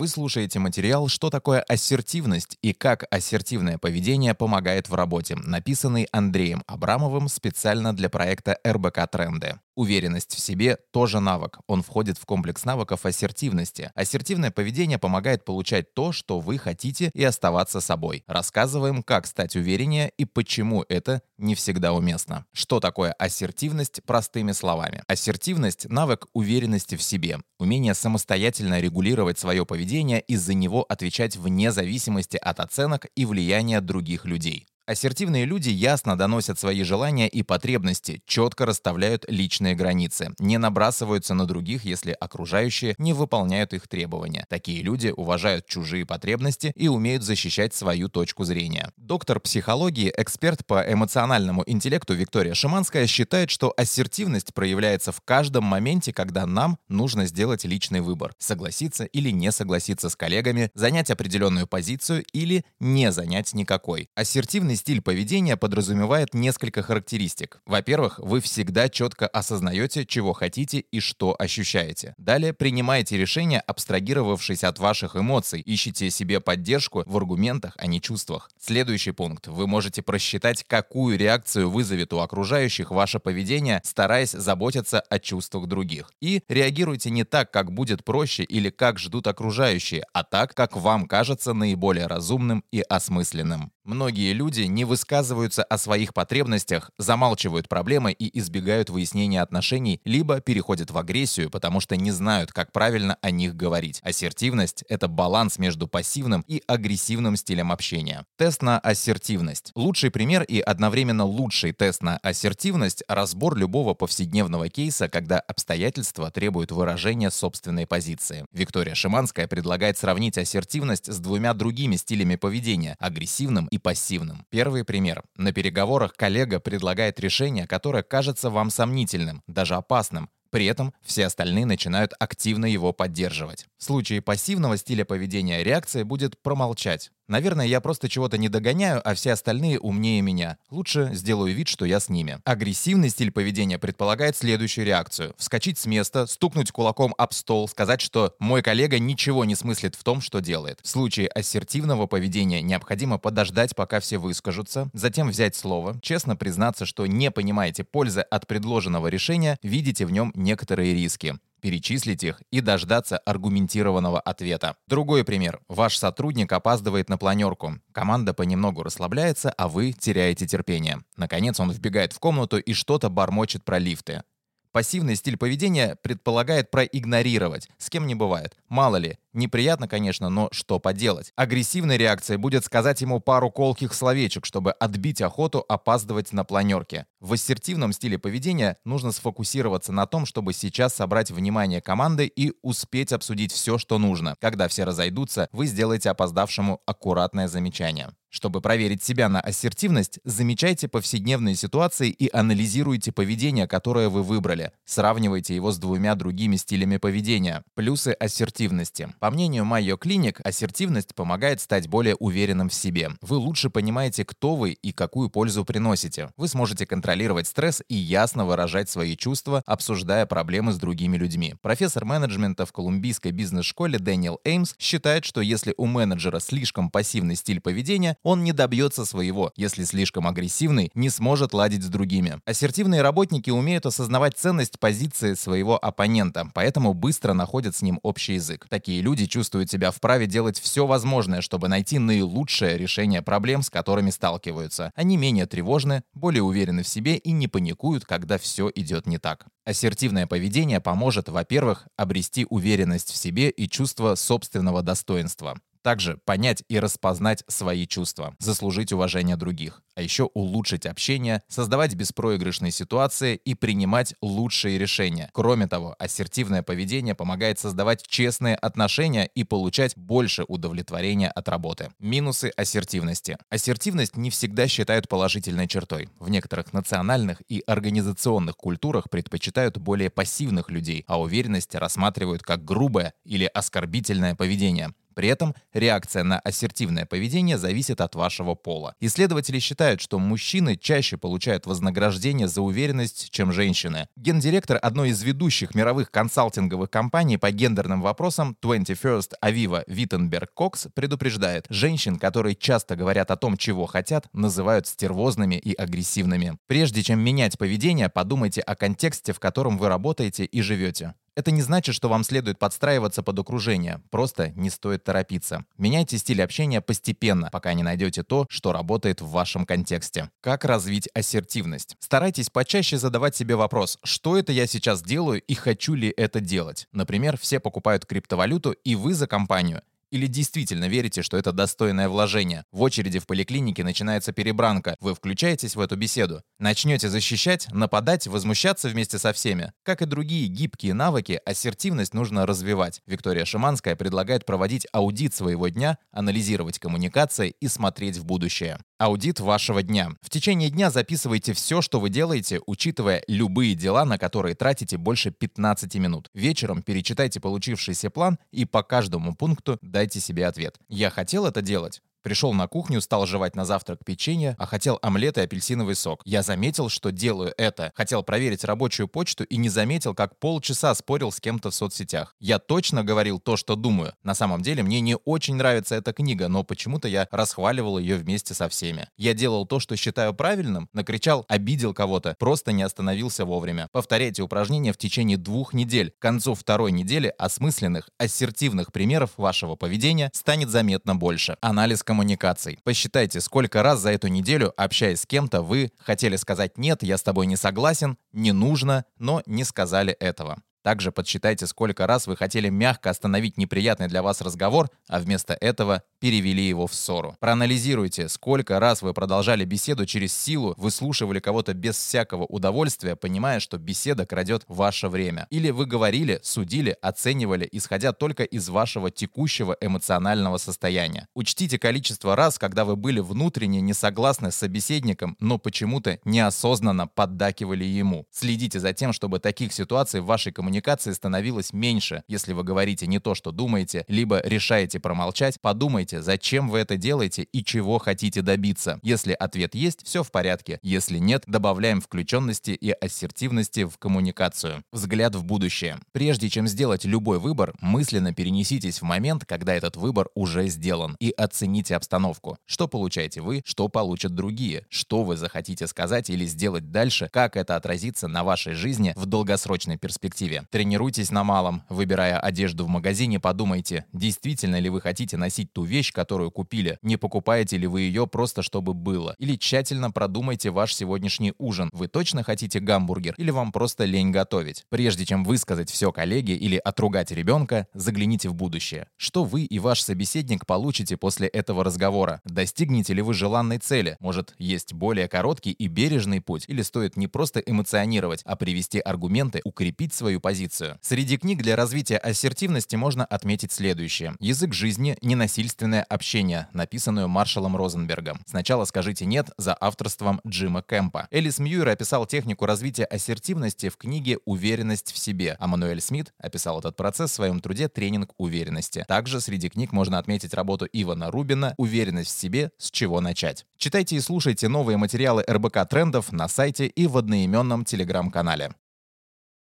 Вы слушаете материал «Что такое ассертивность и как ассертивное поведение помогает в работе», написанный Андреем Абрамовым специально для проекта РБК Тренды. Уверенность в себе тоже навык. Он входит в комплекс навыков ассертивности. Ассертивное поведение помогает получать то, что вы хотите, и оставаться собой. Рассказываем, как стать увереннее и почему это не всегда уместно. Что такое ассертивность простыми словами? Ассертивность – навык уверенности в себе, умение самостоятельно регулировать свое поведение и за него отвечать вне зависимости от оценок и влияния других людей. Ассертивные люди ясно доносят свои желания и потребности, четко расставляют личные границы, не набрасываются на других, если окружающие не выполняют их требования. Такие люди уважают чужие потребности и умеют защищать свою точку зрения. Доктор психологии, эксперт по эмоциональному интеллекту Виктория Шиманская считает, что ассертивность проявляется в каждом моменте, когда нам нужно сделать личный выбор, согласиться или не согласиться с коллегами, занять определенную позицию или не занять никакой. Ассертивный стиль поведения подразумевает несколько характеристик. Во-первых, вы всегда четко осознаете, чего хотите и что ощущаете. Далее принимаете решения, абстрагировавшись от ваших эмоций, ищете себе поддержку в аргументах, а не чувствах. Следующий пункт. Вы можете просчитать, какую реакцию вызовет у окружающих ваше поведение, стараясь заботиться о чувствах других. И реагируйте не так, как будет проще или как ждут окружающие, а так, как вам кажется наиболее разумным и осмысленным. Многие люди не высказываются о своих потребностях, замалчивают проблемы и избегают выяснения отношений, либо переходят в агрессию, потому что не знают, как правильно о них говорить. Ассертивность — это баланс между пассивным и агрессивным стилем общения. Тест на ассертивность. Лучший пример и одновременно лучший тест на ассертивность — разбор любого повседневного кейса, когда обстоятельства требуют выражения собственной позиции. Виктория Шиманская предлагает сравнить ассертивность с двумя другими стилями поведения — агрессивным и пассивным. Первый пример. На переговорах коллега предлагает решение, которое кажется вам сомнительным, даже опасным, при этом все остальные начинают активно его поддерживать. В случае пассивного стиля поведения реакция будет промолчать. Наверное, я просто чего-то не догоняю, а все остальные умнее меня. Лучше сделаю вид, что я с ними. Агрессивный стиль поведения предполагает следующую реакцию. Вскочить с места, стукнуть кулаком об стол, сказать, что мой коллега ничего не смыслит в том, что делает. В случае ассертивного поведения необходимо подождать, пока все выскажутся, затем взять слово, честно признаться, что не понимаете пользы от предложенного решения, видите в нем некоторые риски перечислить их и дождаться аргументированного ответа. Другой пример. Ваш сотрудник опаздывает на планерку. Команда понемногу расслабляется, а вы теряете терпение. Наконец он вбегает в комнату и что-то бормочет про лифты. Пассивный стиль поведения предполагает проигнорировать. С кем не бывает. Мало ли, неприятно, конечно, но что поделать. Агрессивной реакцией будет сказать ему пару колких словечек, чтобы отбить охоту опаздывать на планерке. В ассертивном стиле поведения нужно сфокусироваться на том, чтобы сейчас собрать внимание команды и успеть обсудить все, что нужно. Когда все разойдутся, вы сделаете опоздавшему аккуратное замечание. Чтобы проверить себя на ассертивность, замечайте повседневные ситуации и анализируйте поведение, которое вы выбрали. Сравнивайте его с двумя другими стилями поведения. Плюсы ассертивности. По мнению Майо Клиник, ассертивность помогает стать более уверенным в себе. Вы лучше понимаете, кто вы и какую пользу приносите. Вы сможете контролировать стресс и ясно выражать свои чувства, обсуждая проблемы с другими людьми. Профессор менеджмента в Колумбийской бизнес-школе Дэниел Эймс считает, что если у менеджера слишком пассивный стиль поведения, он не добьется своего. Если слишком агрессивный, не сможет ладить с другими. Ассертивные работники умеют осознавать ценность позиции своего оппонента, поэтому быстро находят с ним общий язык. Такие люди чувствуют себя вправе делать все возможное, чтобы найти наилучшее решение проблем, с которыми сталкиваются. Они менее тревожны, более уверены в себе и не паникуют, когда все идет не так. Ассертивное поведение поможет, во-первых, обрести уверенность в себе и чувство собственного достоинства. Также понять и распознать свои чувства, заслужить уважение других, а еще улучшить общение, создавать беспроигрышные ситуации и принимать лучшие решения. Кроме того, ассертивное поведение помогает создавать честные отношения и получать больше удовлетворения от работы. Минусы ассертивности. Ассертивность не всегда считают положительной чертой. В некоторых национальных и организационных культурах предпочитают более пассивных людей, а уверенность рассматривают как грубое или оскорбительное поведение. При этом реакция на ассертивное поведение зависит от вашего пола. Исследователи считают, что мужчины чаще получают вознаграждение за уверенность, чем женщины. Гендиректор одной из ведущих мировых консалтинговых компаний по гендерным вопросам 21st Aviva Виттенберг Кокс предупреждает, женщин, которые часто говорят о том, чего хотят, называют стервозными и агрессивными. Прежде чем менять поведение, подумайте о контексте, в котором вы работаете и живете. Это не значит, что вам следует подстраиваться под окружение, просто не стоит торопиться. Меняйте стиль общения постепенно, пока не найдете то, что работает в вашем контексте. Как развить ассертивность? Старайтесь почаще задавать себе вопрос, что это я сейчас делаю и хочу ли это делать. Например, все покупают криптовалюту и вы за компанию. Или действительно верите, что это достойное вложение? В очереди в поликлинике начинается перебранка. Вы включаетесь в эту беседу. Начнете защищать, нападать, возмущаться вместе со всеми. Как и другие гибкие навыки, ассертивность нужно развивать. Виктория Шиманская предлагает проводить аудит своего дня, анализировать коммуникации и смотреть в будущее. Аудит вашего дня. В течение дня записывайте все, что вы делаете, учитывая любые дела, на которые тратите больше 15 минут. Вечером перечитайте получившийся план и по каждому пункту дайте себе ответ. Я хотел это делать? Пришел на кухню, стал жевать на завтрак печенье, а хотел омлет и апельсиновый сок. Я заметил, что делаю это. Хотел проверить рабочую почту и не заметил, как полчаса спорил с кем-то в соцсетях. Я точно говорил то, что думаю. На самом деле мне не очень нравится эта книга, но почему-то я расхваливал ее вместе со всеми. Я делал то, что считаю правильным, накричал, обидел кого-то, просто не остановился вовремя. Повторяйте упражнения в течение двух недель. К концу второй недели осмысленных, ассертивных примеров вашего поведения станет заметно больше. Анализ коммуникаций. Посчитайте, сколько раз за эту неделю, общаясь с кем-то, вы хотели сказать «нет, я с тобой не согласен», «не нужно», но не сказали этого. Также подсчитайте, сколько раз вы хотели мягко остановить неприятный для вас разговор, а вместо этого перевели его в ссору. Проанализируйте, сколько раз вы продолжали беседу через силу, выслушивали кого-то без всякого удовольствия, понимая, что беседа крадет ваше время. Или вы говорили, судили, оценивали, исходя только из вашего текущего эмоционального состояния. Учтите количество раз, когда вы были внутренне не согласны с собеседником, но почему-то неосознанно поддакивали ему. Следите за тем, чтобы таких ситуаций в вашей коммуникации становилось меньше. Если вы говорите не то, что думаете, либо решаете промолчать, Подумайте, зачем вы это делаете и чего хотите добиться. Если ответ есть, все в порядке. Если нет, добавляем включенности и ассертивности в коммуникацию. Взгляд в будущее. Прежде чем сделать любой выбор, мысленно перенеситесь в момент, когда этот выбор уже сделан, и оцените обстановку. Что получаете вы, что получат другие, что вы захотите сказать или сделать дальше, как это отразится на вашей жизни в долгосрочной перспективе. Тренируйтесь на малом. Выбирая одежду в магазине, подумайте, действительно ли вы хотите носить ту вещь, которую купили. Не покупаете ли вы ее просто чтобы было? Или тщательно продумайте ваш сегодняшний ужин. Вы точно хотите гамбургер или вам просто лень готовить? Прежде чем высказать все коллеге или отругать ребенка, загляните в будущее. Что вы и ваш собеседник получите после этого разговора? Достигнете ли вы желанной цели? Может, есть более короткий и бережный путь? Или стоит не просто эмоционировать, а привести аргументы, укрепить свою позицию? Среди книг для развития ассертивности можно отметить следующее. Язык жизни, ненасильственный «Осмысленное общение», написанную Маршалом Розенбергом. Сначала скажите «нет» за авторством Джима Кэмпа. Элис Мьюер описал технику развития ассертивности в книге «Уверенность в себе», а Мануэль Смит описал этот процесс в своем труде «Тренинг уверенности». Также среди книг можно отметить работу Ивана Рубина «Уверенность в себе. С чего начать». Читайте и слушайте новые материалы РБК трендов на сайте и в одноименном телеграм-канале.